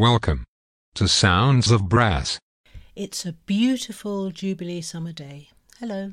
Welcome to Sounds of Brass. It's a beautiful Jubilee summer day. Hello.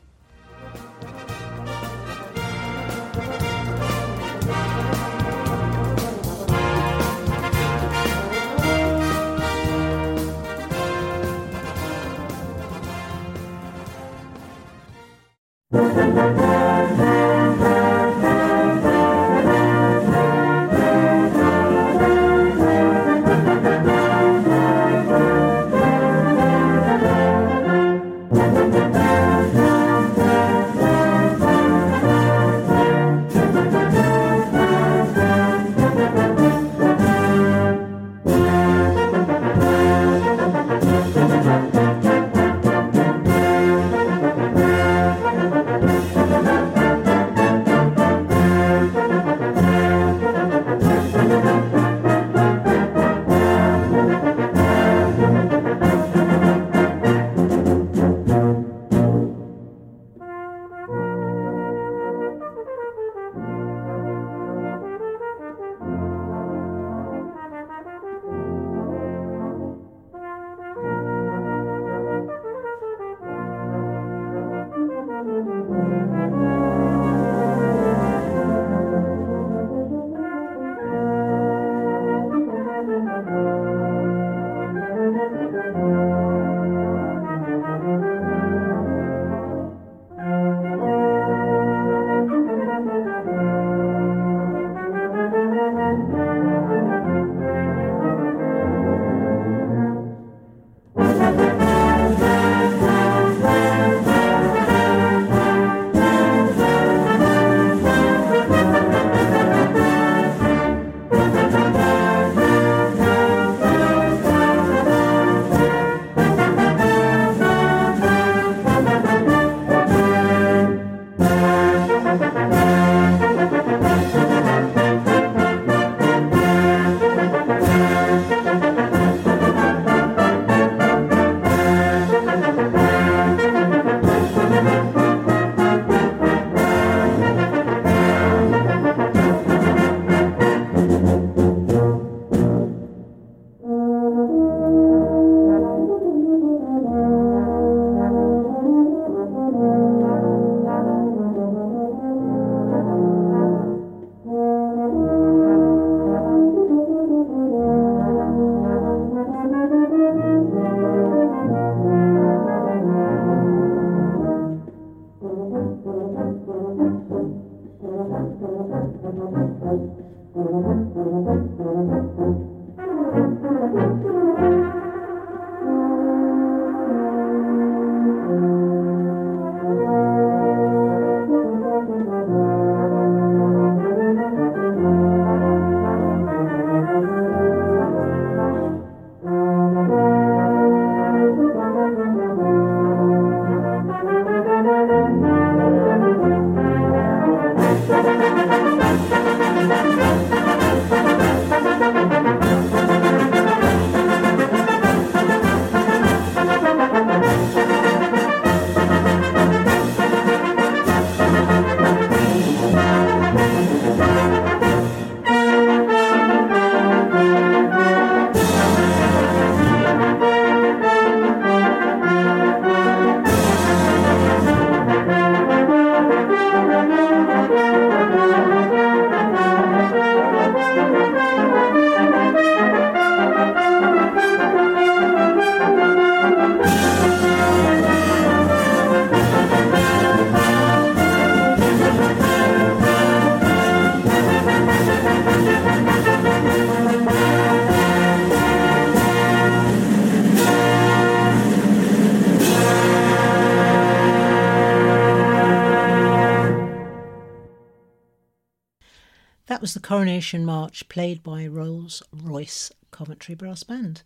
Coronation March played by Rolls Royce Coventry Brass Band.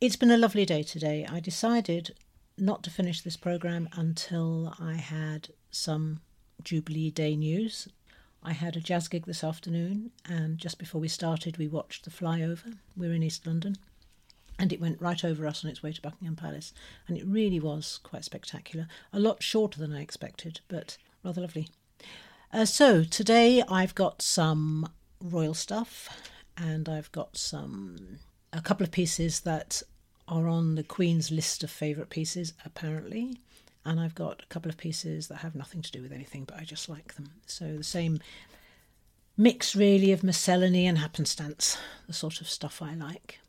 It's been a lovely day today. I decided not to finish this programme until I had some Jubilee Day news. I had a jazz gig this afternoon, and just before we started, we watched the flyover. We're in East London, and it went right over us on its way to Buckingham Palace, and it really was quite spectacular. A lot shorter than I expected, but rather lovely. Uh, so today I've got some royal stuff, and I've got some a couple of pieces that are on the Queen's list of favourite pieces, apparently. And I've got a couple of pieces that have nothing to do with anything, but I just like them. So the same mix, really, of miscellany and happenstance, the sort of stuff I like.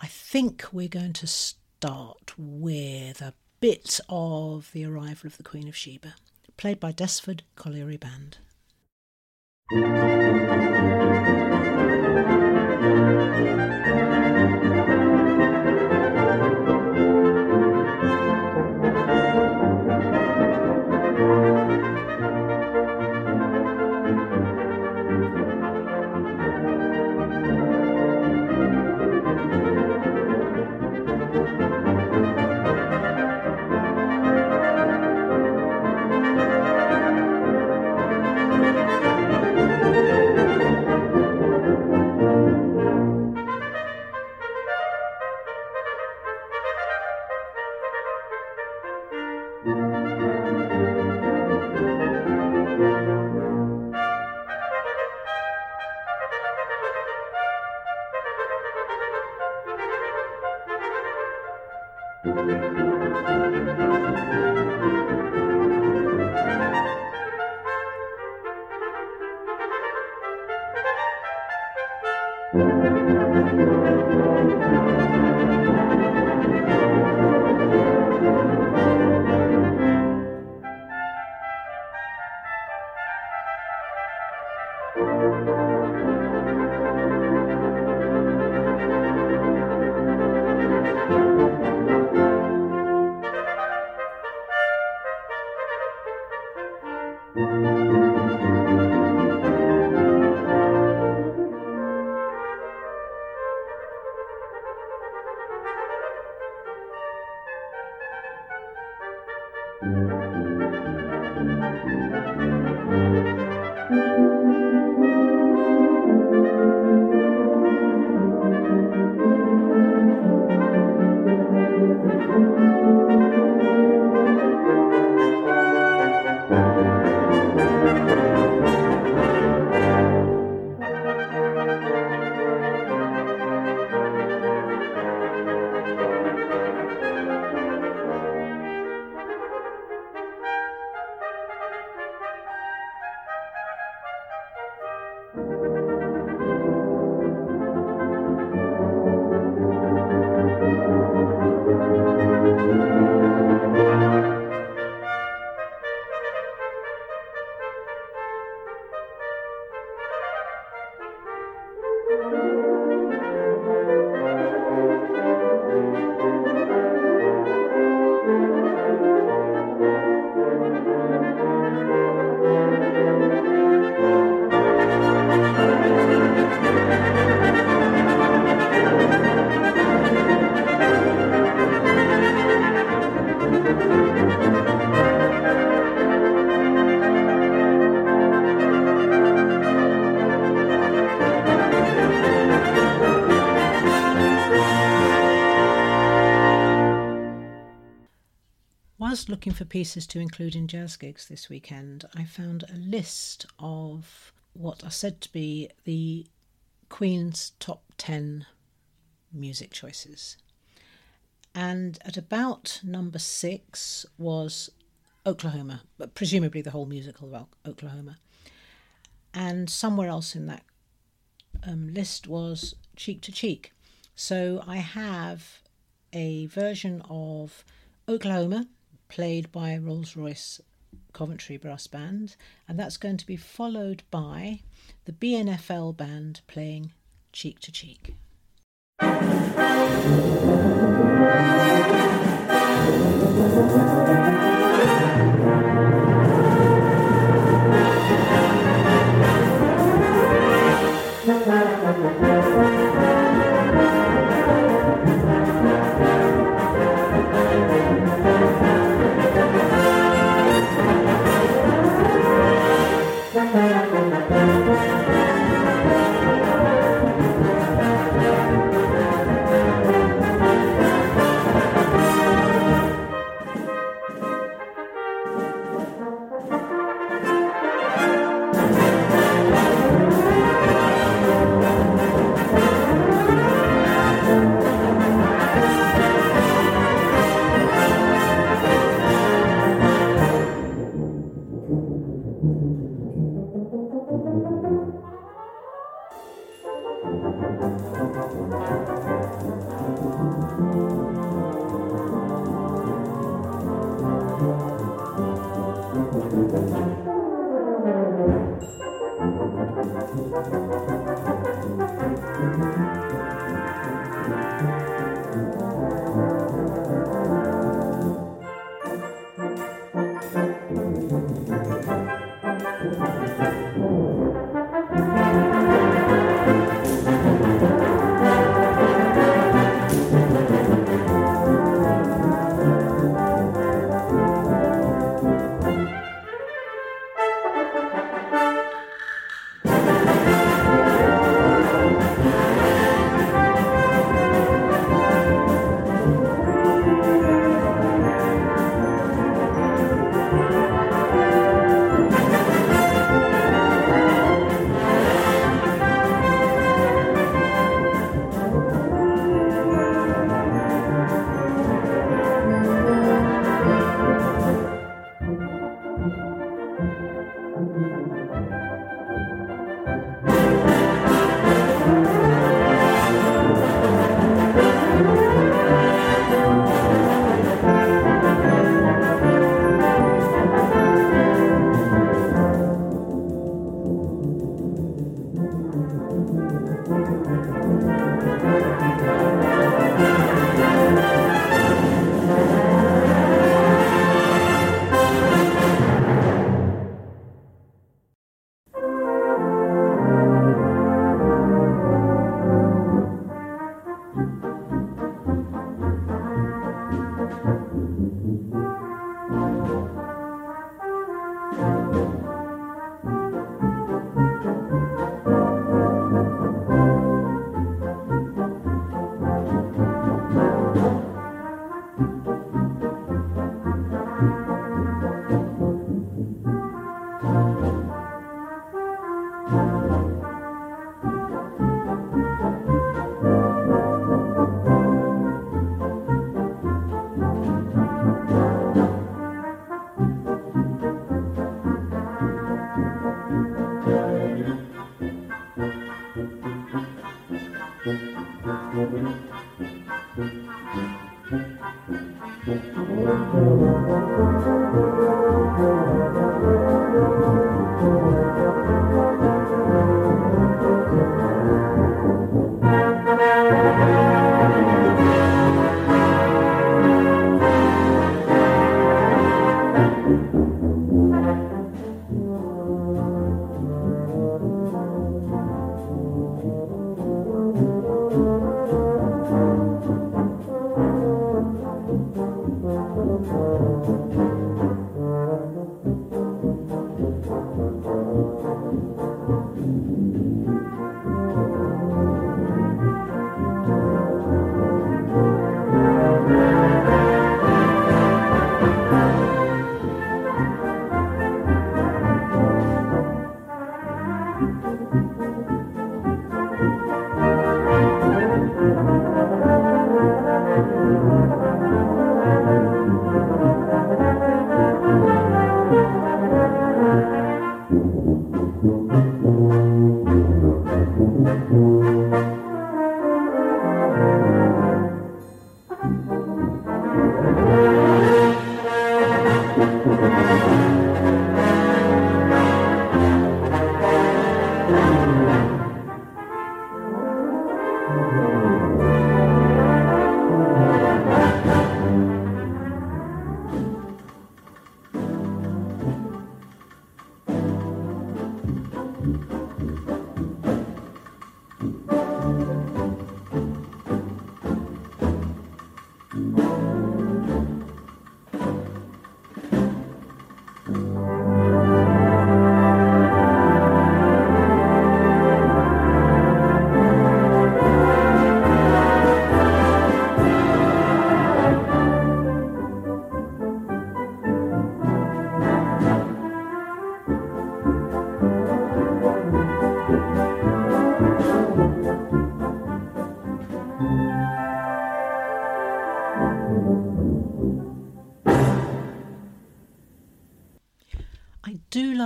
I think we're going to start with a bit of the arrival of the Queen of Sheba played by Desford Colliery Band. Looking for pieces to include in jazz gigs this weekend, I found a list of what are said to be the Queen's top 10 music choices. And at about number six was Oklahoma, but presumably the whole musical of Oklahoma. And somewhere else in that um, list was Cheek to Cheek. So I have a version of Oklahoma played by Rolls Royce Coventry Brass Band, and that's going to be followed by the BNFL band playing Cheek to Cheek. Música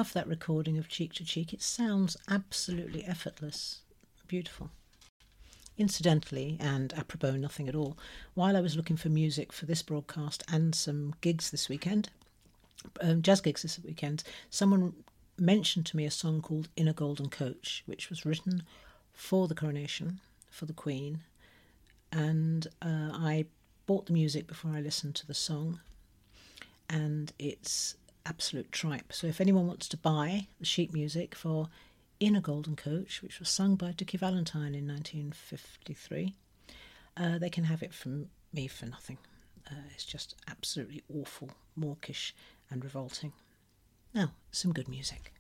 love that recording of Cheek to Cheek. It sounds absolutely effortless. Beautiful. Incidentally, and apropos nothing at all, while I was looking for music for this broadcast and some gigs this weekend, um, jazz gigs this weekend, someone mentioned to me a song called In a Golden Coach, which was written for the coronation, for the Queen, and uh, I bought the music before I listened to the song, and it's absolute tripe. So if anyone wants to buy the sheet music for in a Golden Coach, which was sung by Dickie Valentine in 1953. Uh, they can have it from me for nothing. Uh, it's just absolutely awful, mawkish, and revolting. Now, some good music.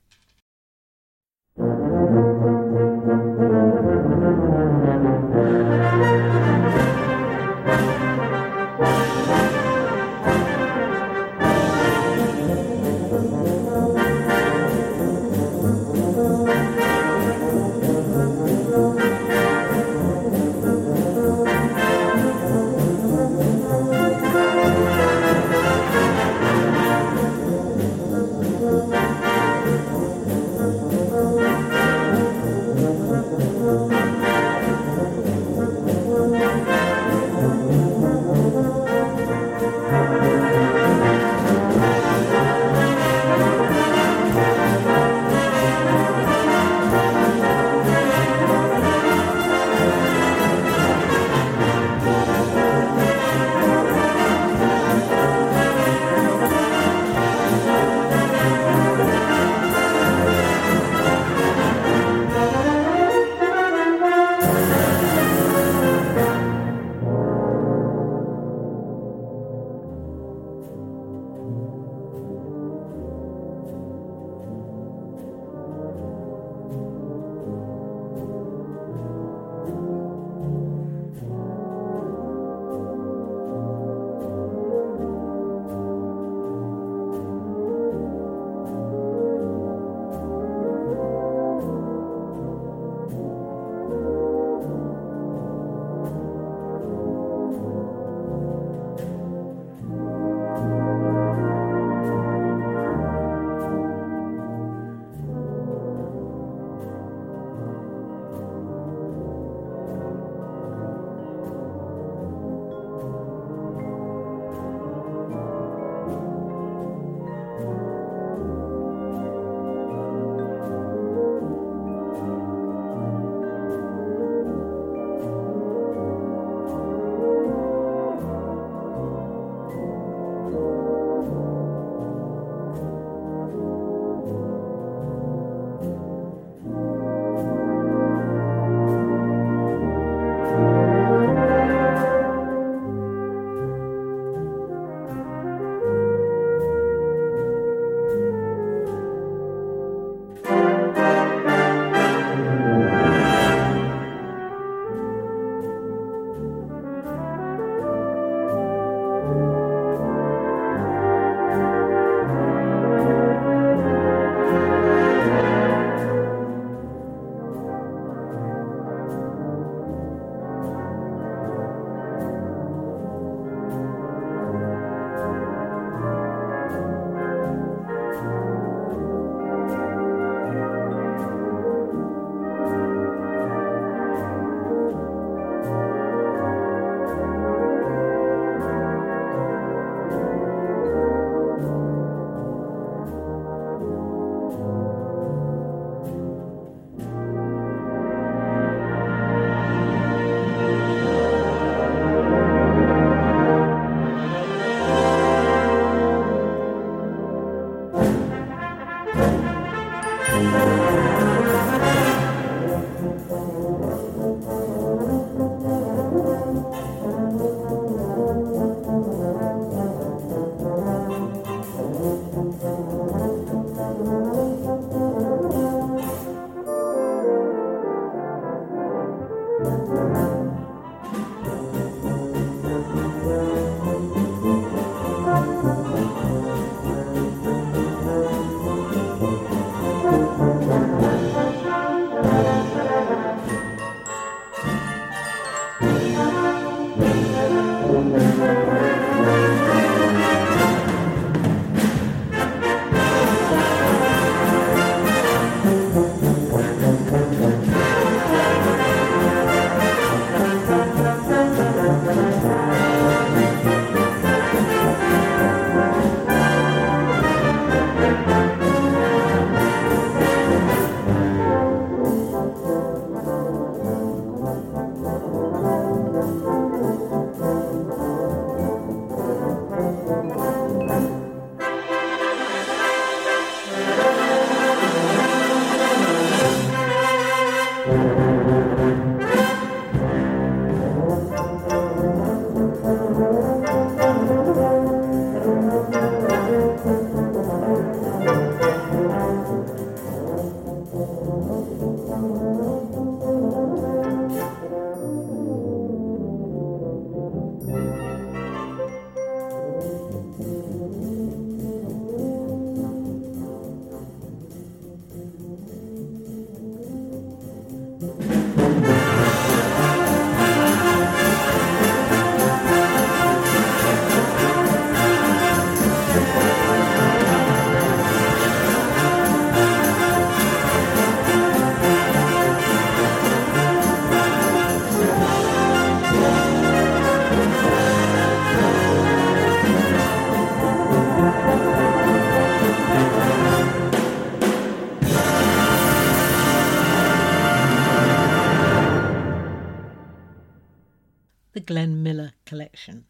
Glenn Miller collection,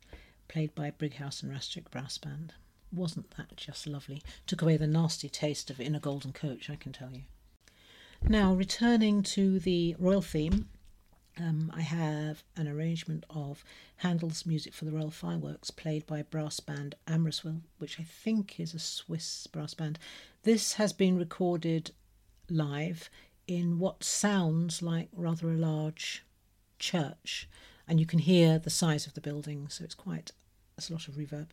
played by Brighouse and Rastrick Brass Band. Wasn't that just lovely? Took away the nasty taste of In a Golden Coach, I can tell you. Now, returning to the royal theme, um, I have an arrangement of Handel's music for the Royal Fireworks, played by brass band Amriswil, which I think is a Swiss brass band. This has been recorded live in what sounds like rather a large church, and you can hear the size of the building, so it's quite there's a lot of reverb.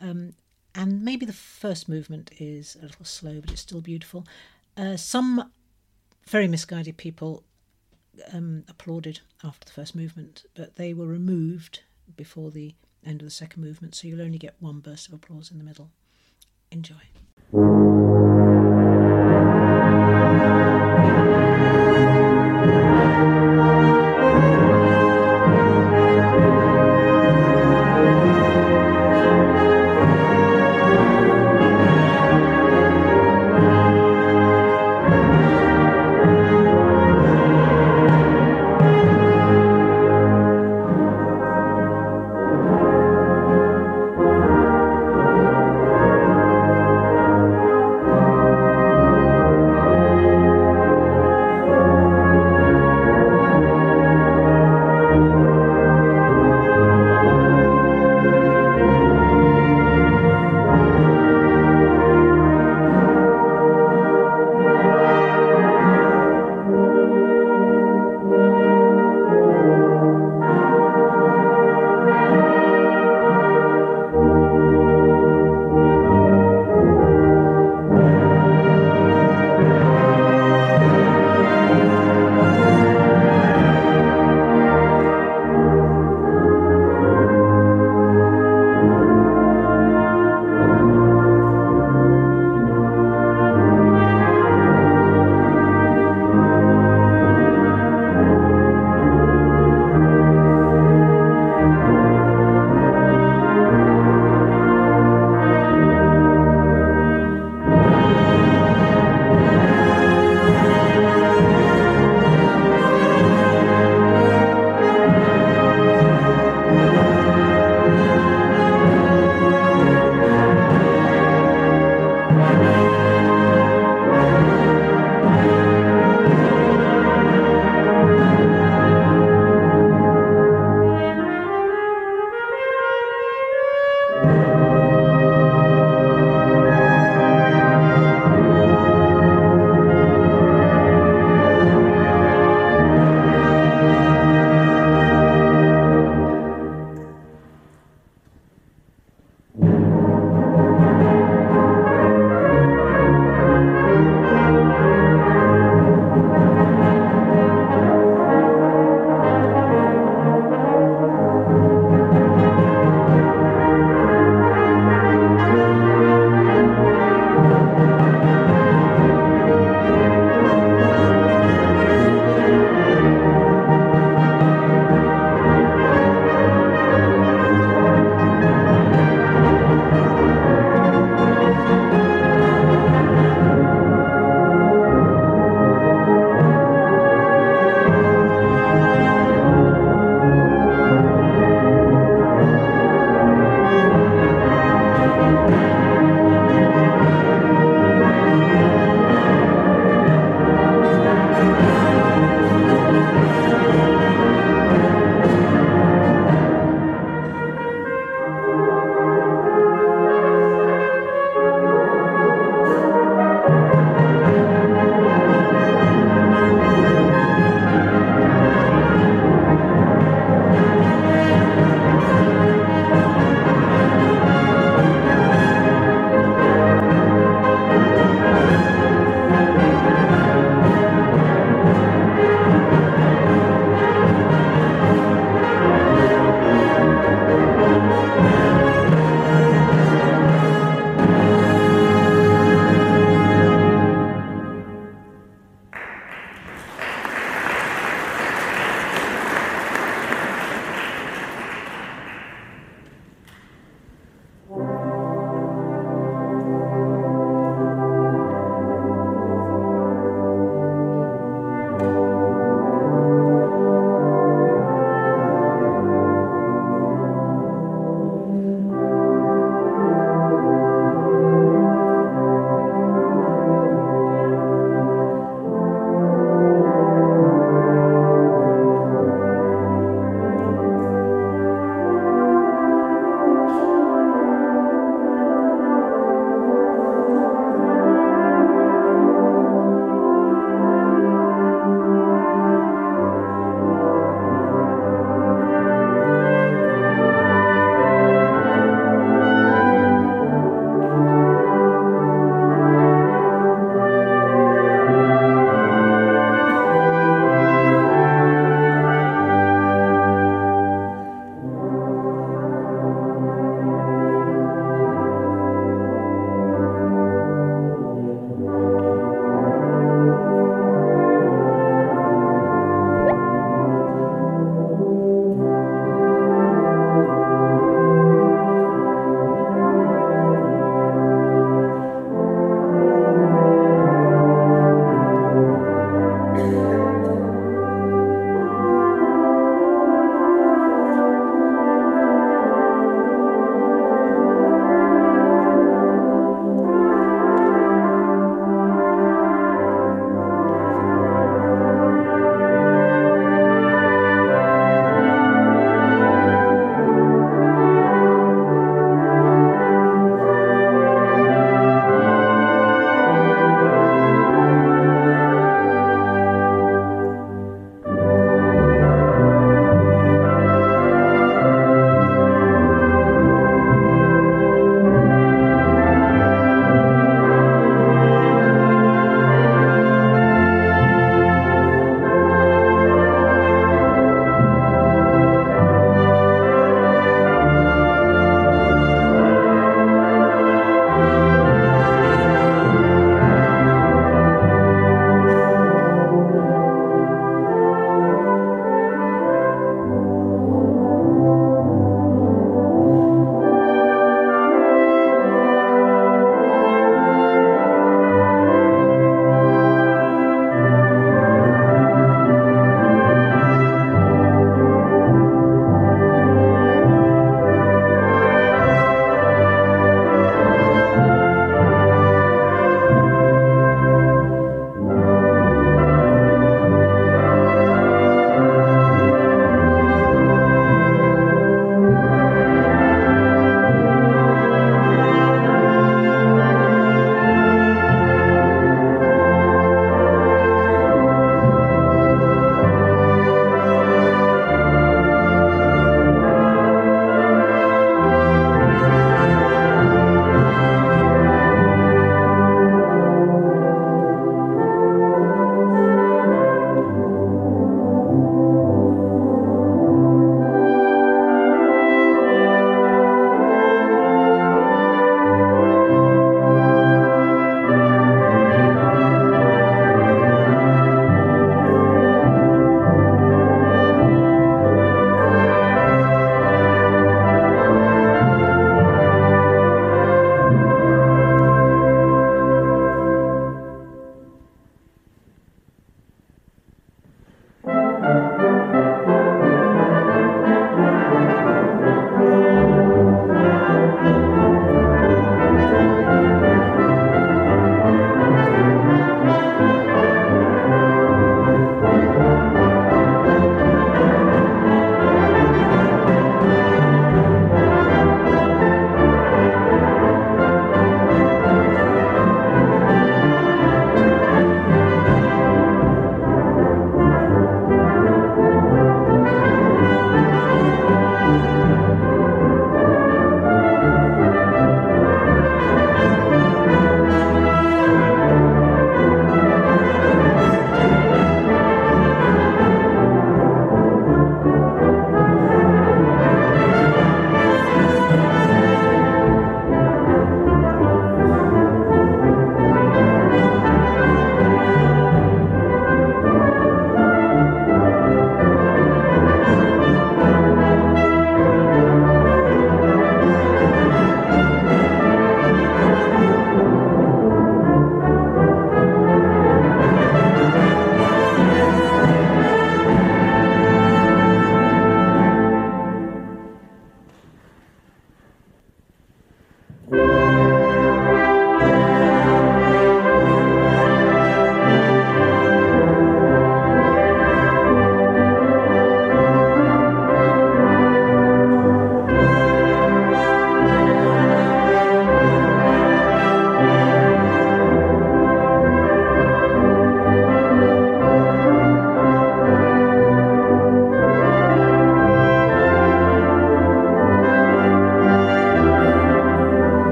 Um, and maybe the first movement is a little slow, but it's still beautiful. Uh, some very misguided people um, applauded after the first movement, but they were removed before the end of the second movement, so you'll only get one burst of applause in the middle. Enjoy.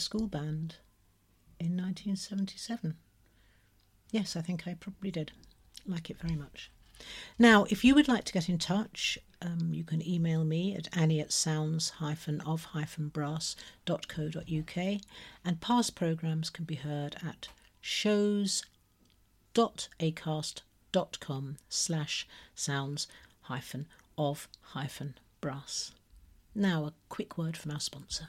School band in 1977. Yes, I think I probably did. Like it very much. Now, if you would like to get in touch, um, you can email me at annie at sounds-of-brass.co.uk and past programmes can be heard at shows.acast.com slash sounds of brass. Now a quick word from our sponsor.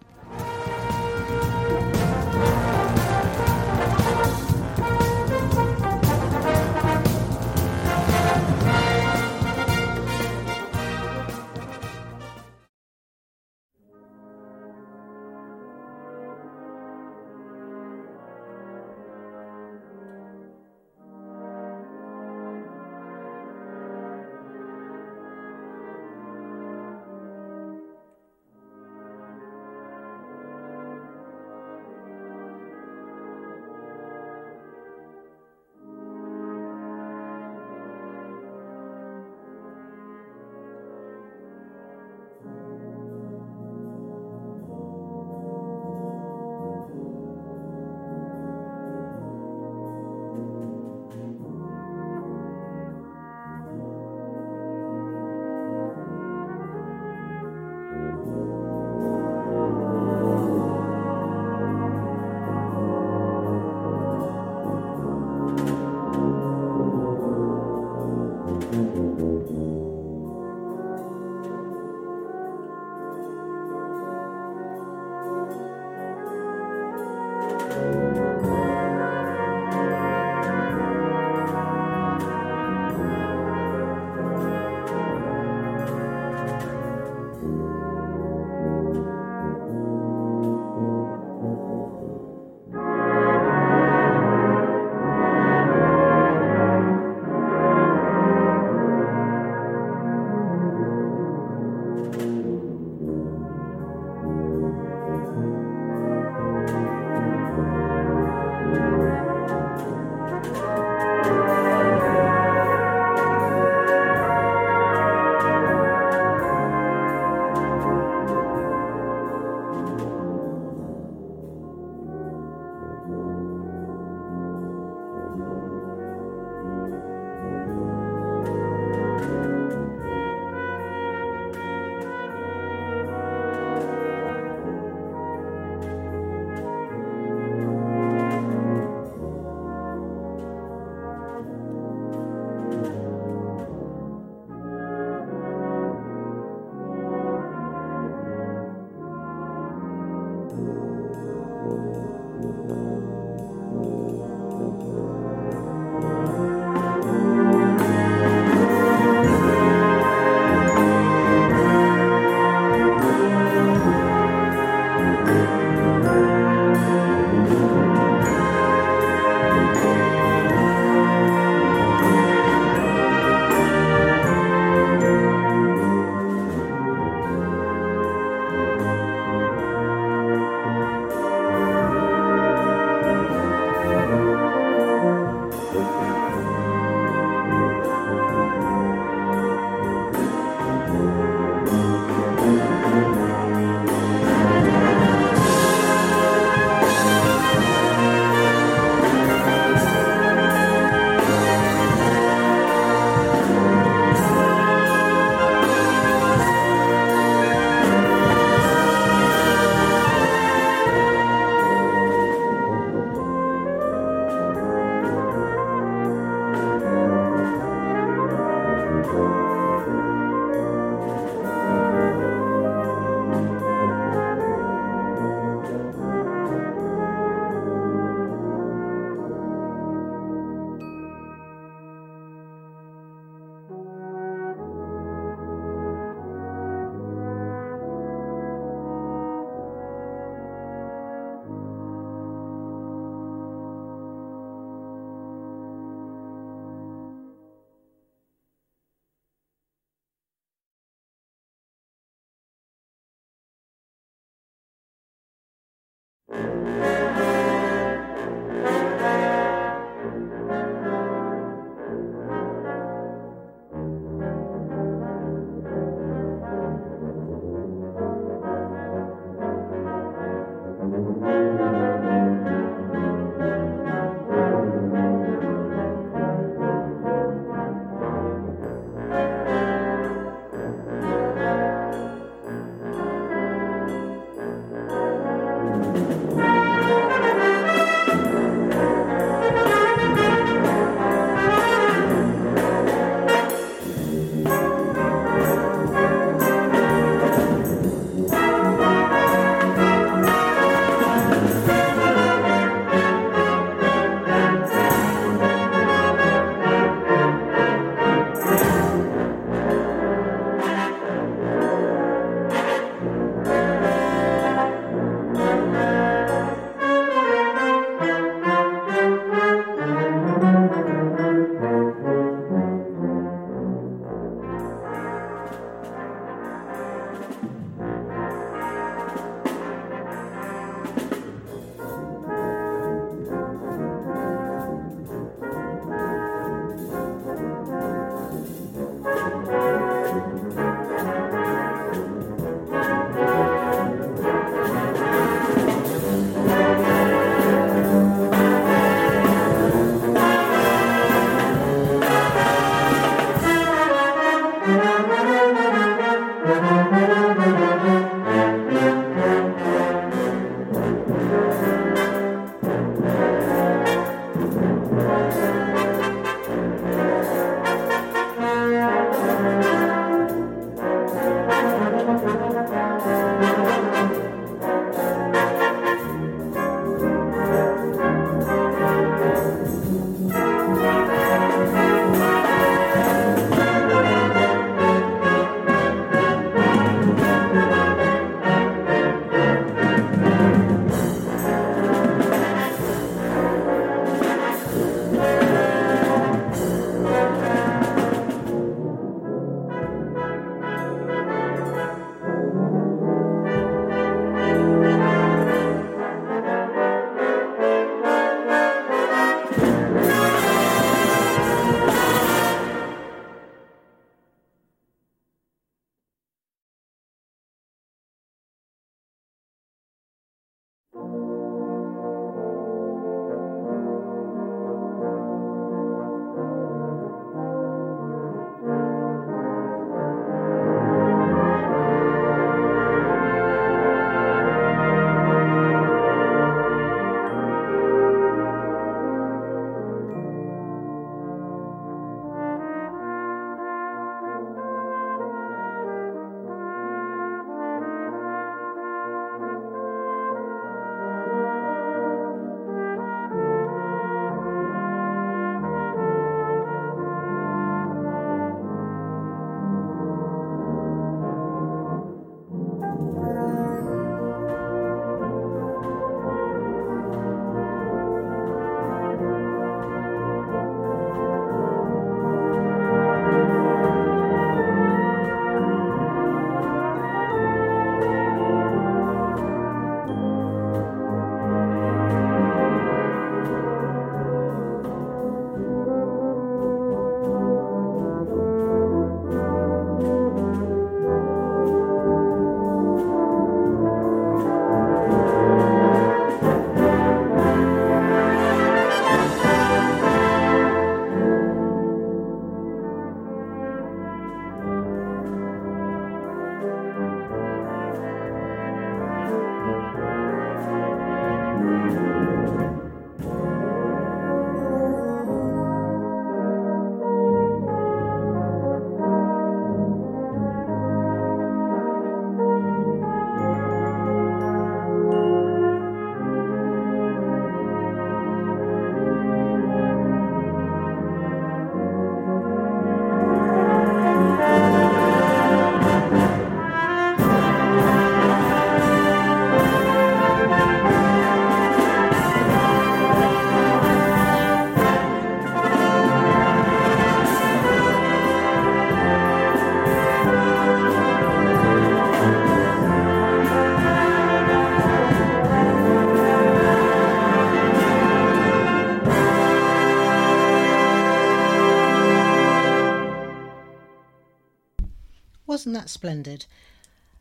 Wasn't that splendid?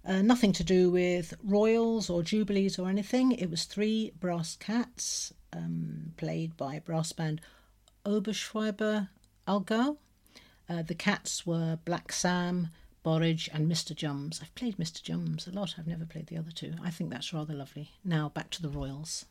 Uh, nothing to do with royals or jubilees or anything. It was three brass cats um, played by brass band Oberschwaben Allgäu. Uh, the cats were Black Sam, Borage, and Mr. Jums. I've played Mr. Jums a lot. I've never played the other two. I think that's rather lovely. Now back to the royals.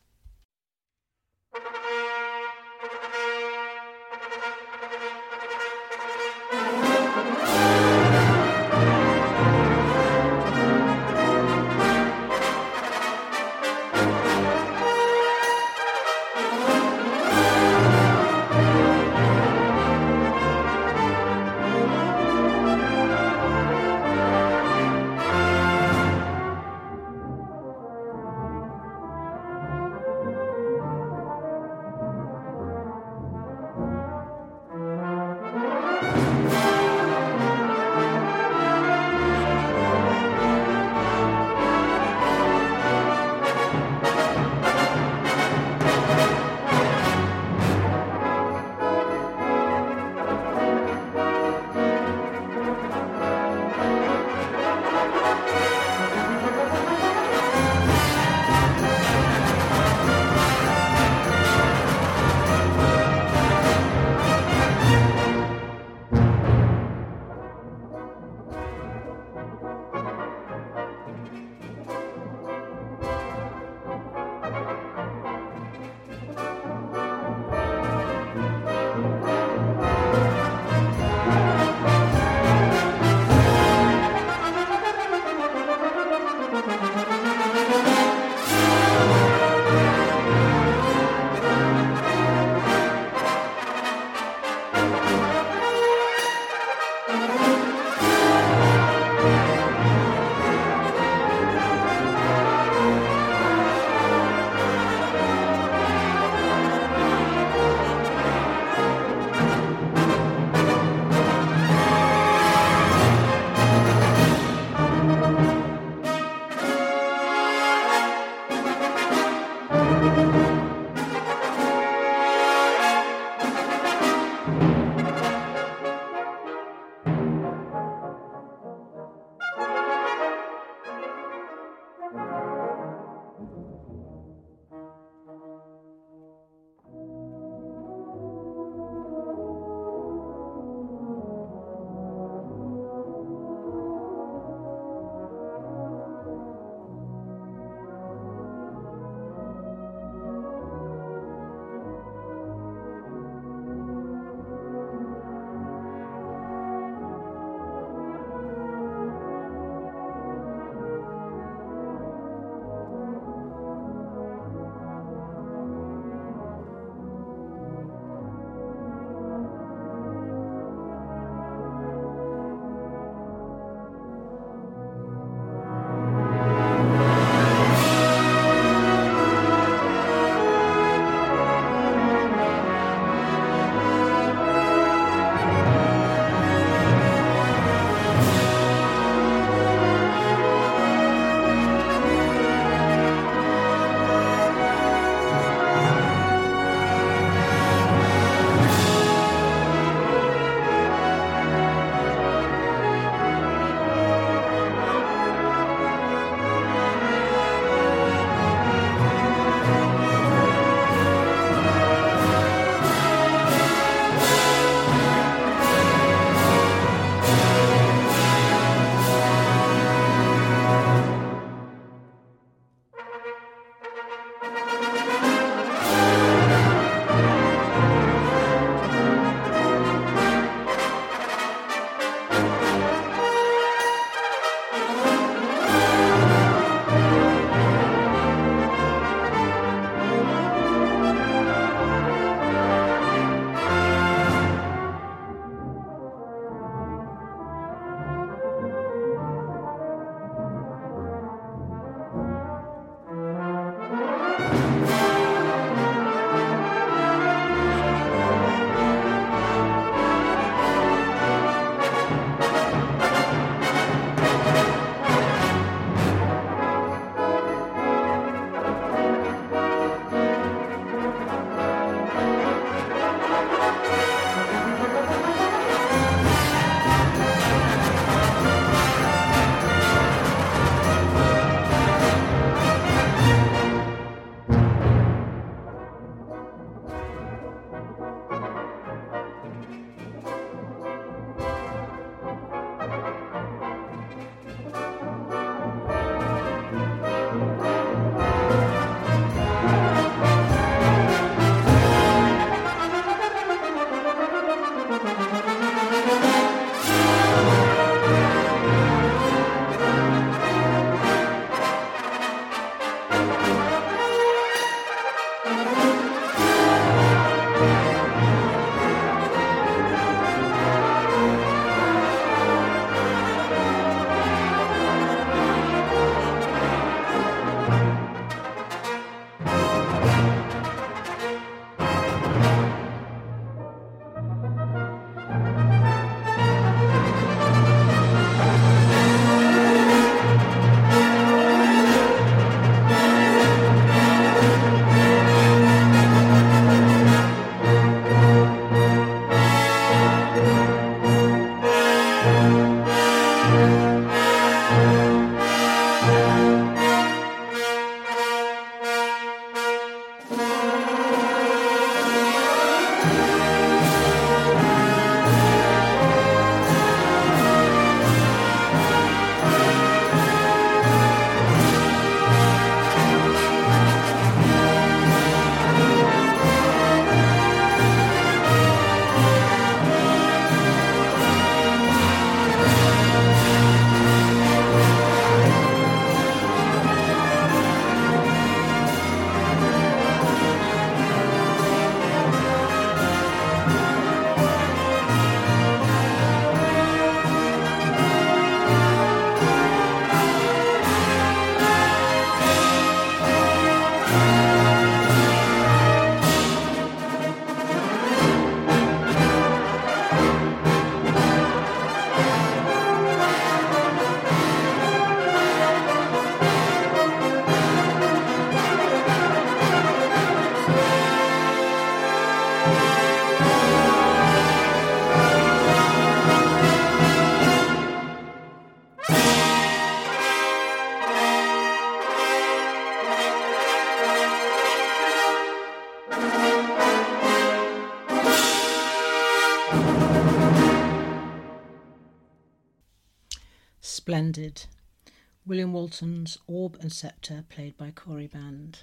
William Walton's Orb and Sceptre, played by Cory Band.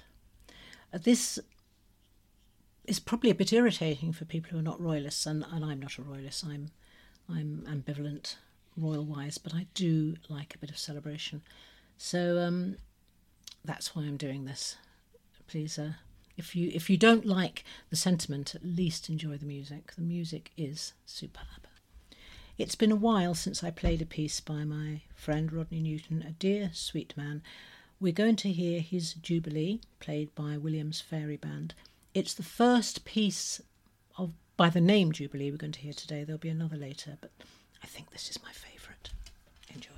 Uh, this is probably a bit irritating for people who are not royalists, and, and I'm not a royalist. I'm I'm ambivalent royal wise, but I do like a bit of celebration. So um, that's why I'm doing this. Please, uh, if you if you don't like the sentiment, at least enjoy the music. The music is superb. It's been a while since I played a piece by my friend Rodney Newton, a dear sweet man. We're going to hear his Jubilee, played by Williams Fairey Band. It's the first piece of by the name Jubilee we're going to hear today. There'll be another later, but I think this is my favourite. Enjoy.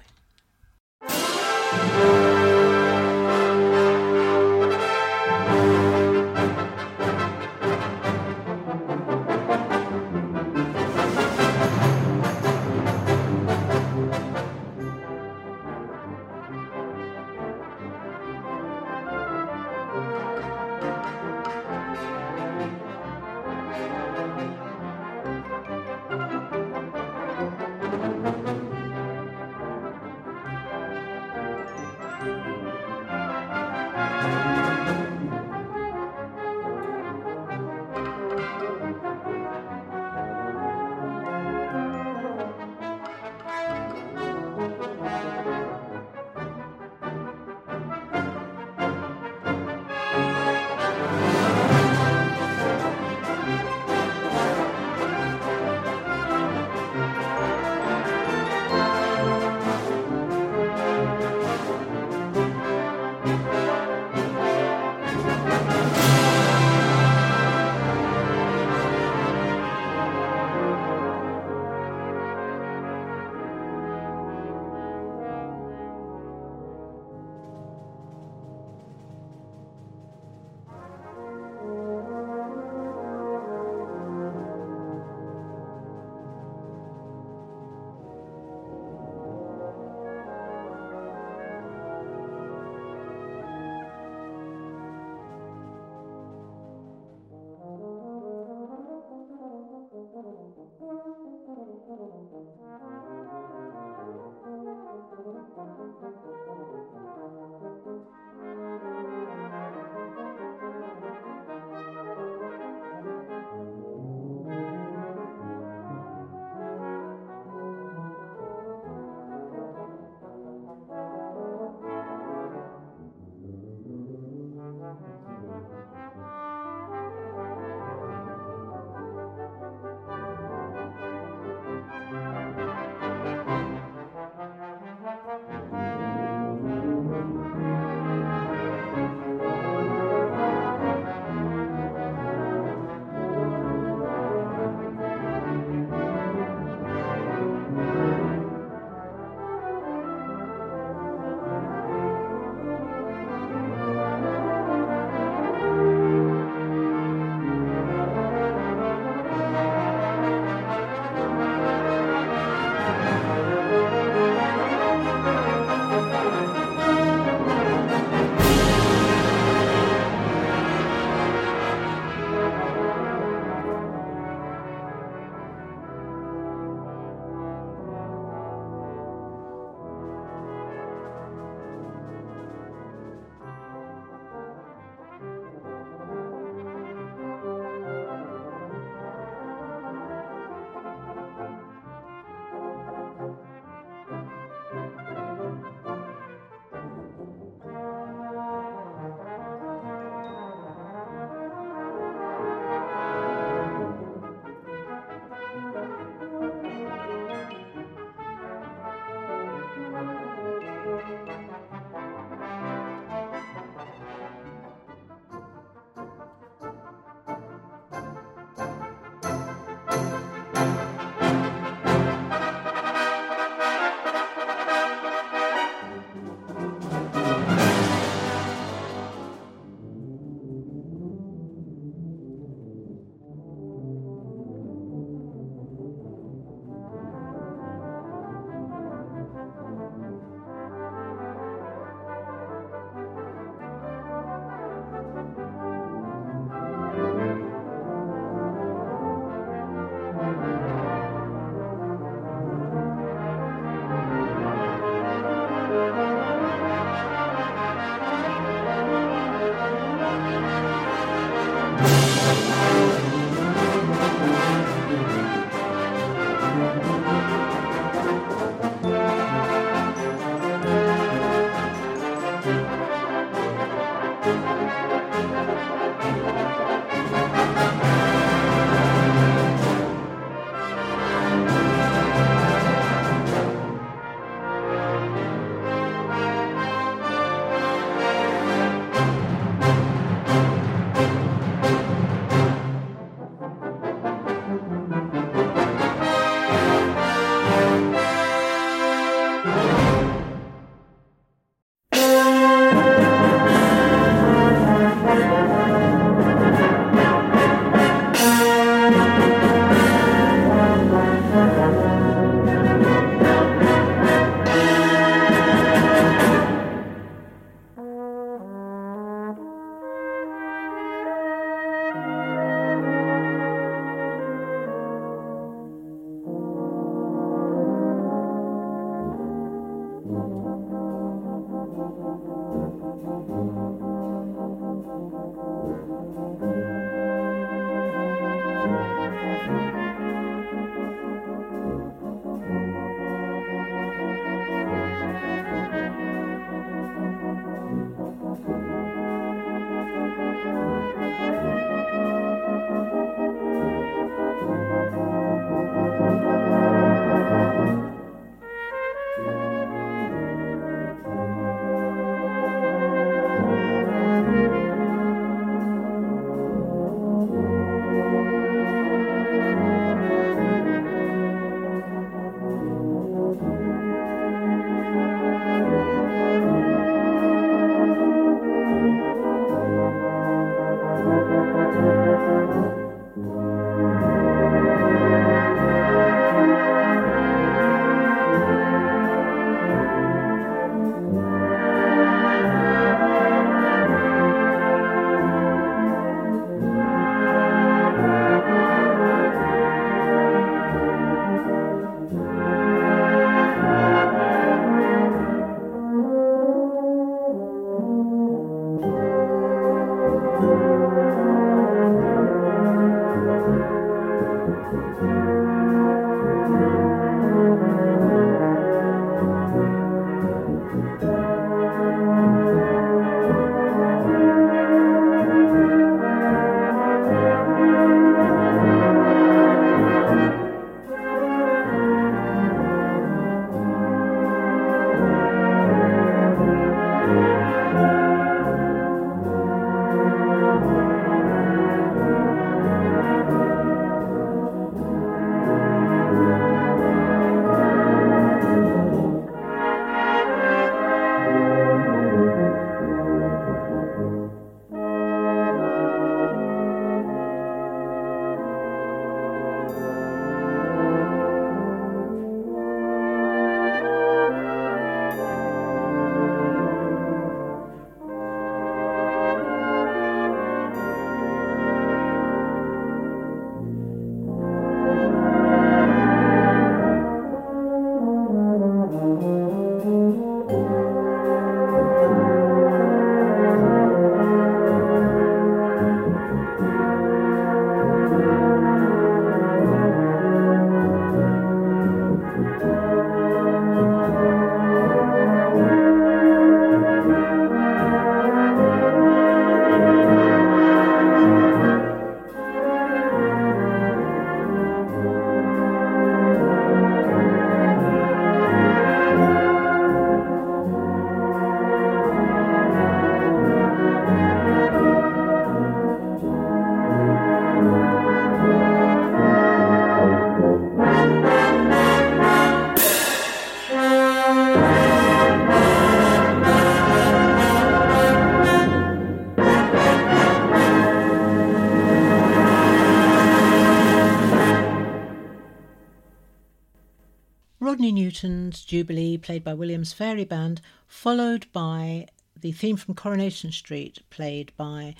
Newton's Jubilee, played by Williams Fairey Band, followed by the theme from Coronation Street, played by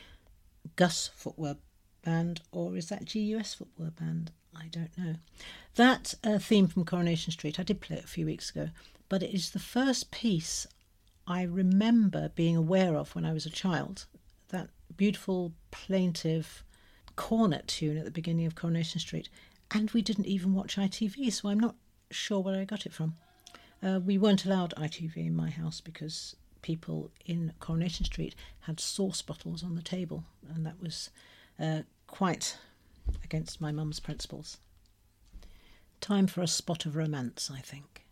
Gus Footwear Band, or is that GUS Footwear Band? I don't know. That uh, theme from Coronation Street, I did play it a few weeks ago, but it is the first piece I remember being aware of when I was a child. That beautiful, plaintive cornet tune at the beginning of Coronation Street. And we didn't even watch ITV, so I'm not sure where I got it from. Uh, we weren't allowed ITV in my house because people in Coronation Street had sauce bottles on the table, and that was uh, quite against my mum's principles. Time for a spot of romance, I think.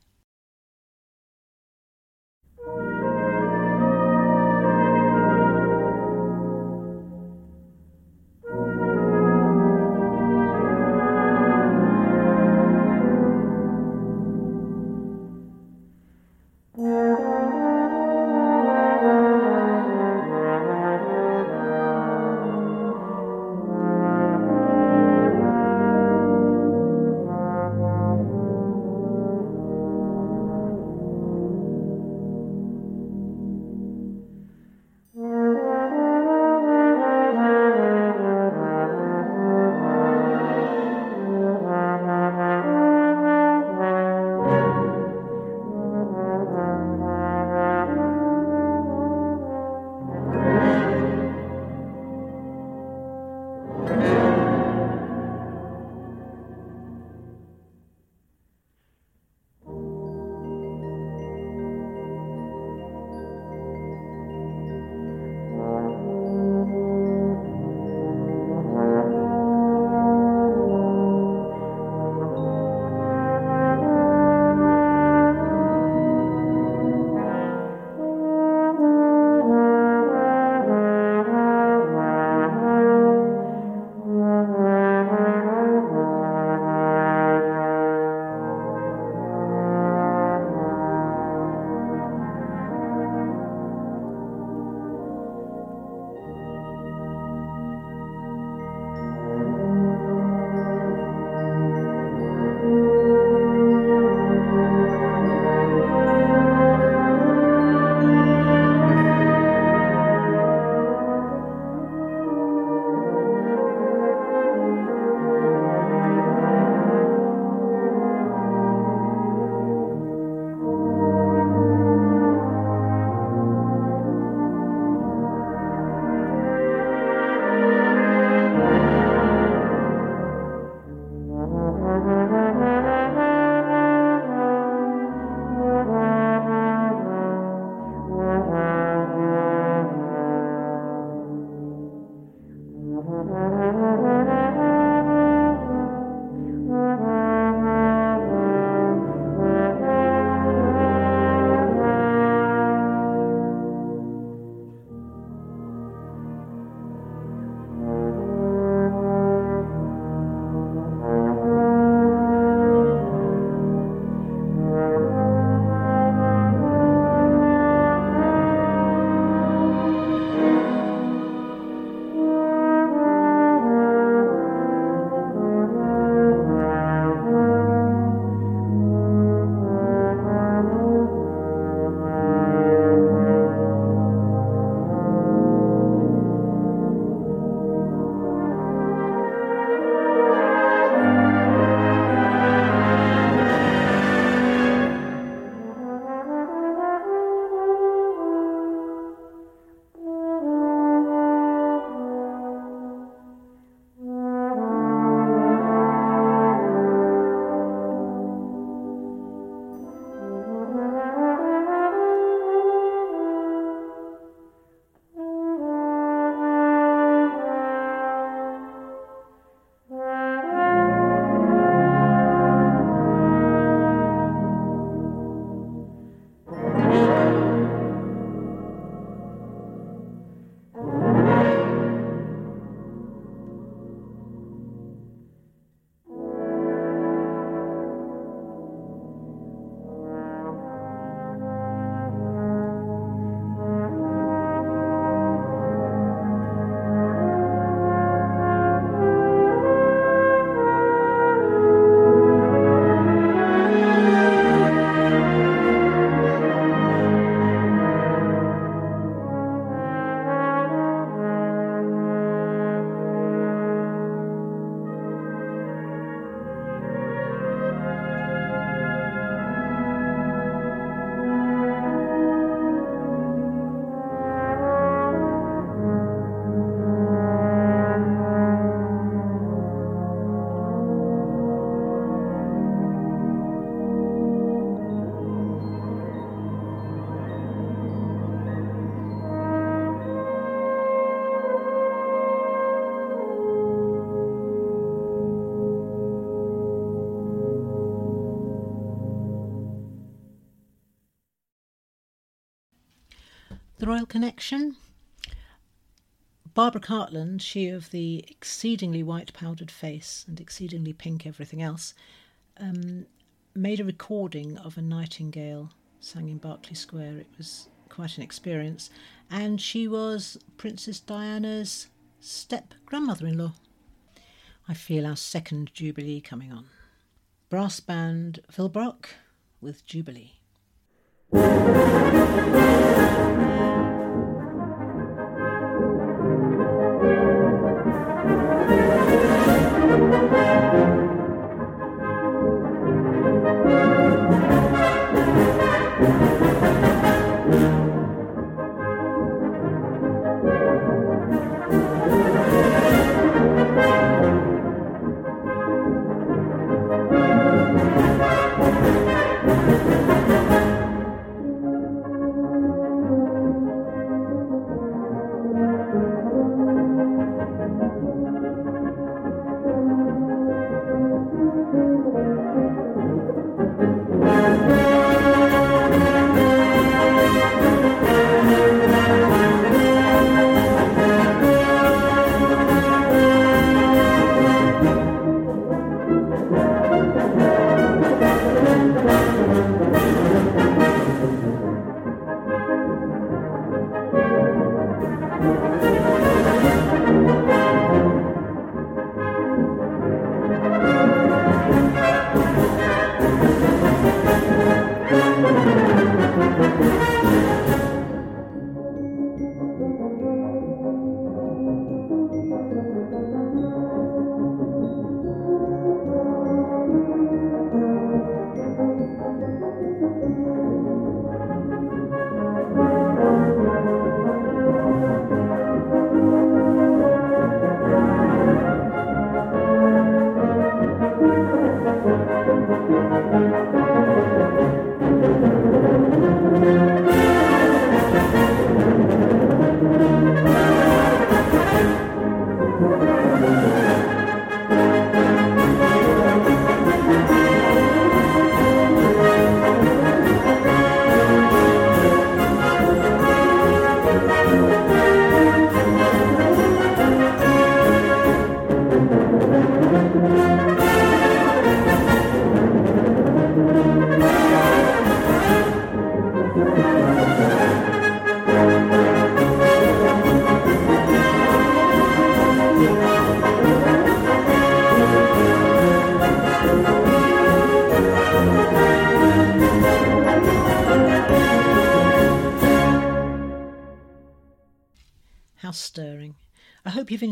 Royal Connection. Barbara Cartland, she of the exceedingly white powdered face and exceedingly pink everything else, um, made a recording of a nightingale sang in Berkeley Square. It was quite an experience. And she was Princess Diana's step grandmother in law. I feel our second Jubilee coming on. Brass band Philbrock with Jubilee.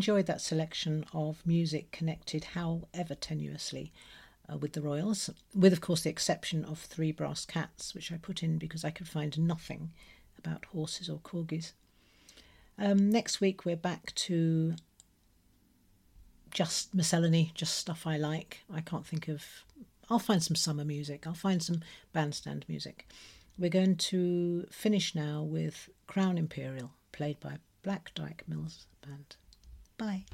Enjoyed that selection of music connected, however tenuously, uh, with the Royals, with, of course, the exception of Three Brass Cats, which I put in because I could find nothing about horses or corgis. Um, next week, we're back to just miscellany, just stuff I like. I can't think of. I'll find some summer music, I'll find some bandstand music. We're going to finish now with Crown Imperial, played by Black Dyke Mills Band. Bye.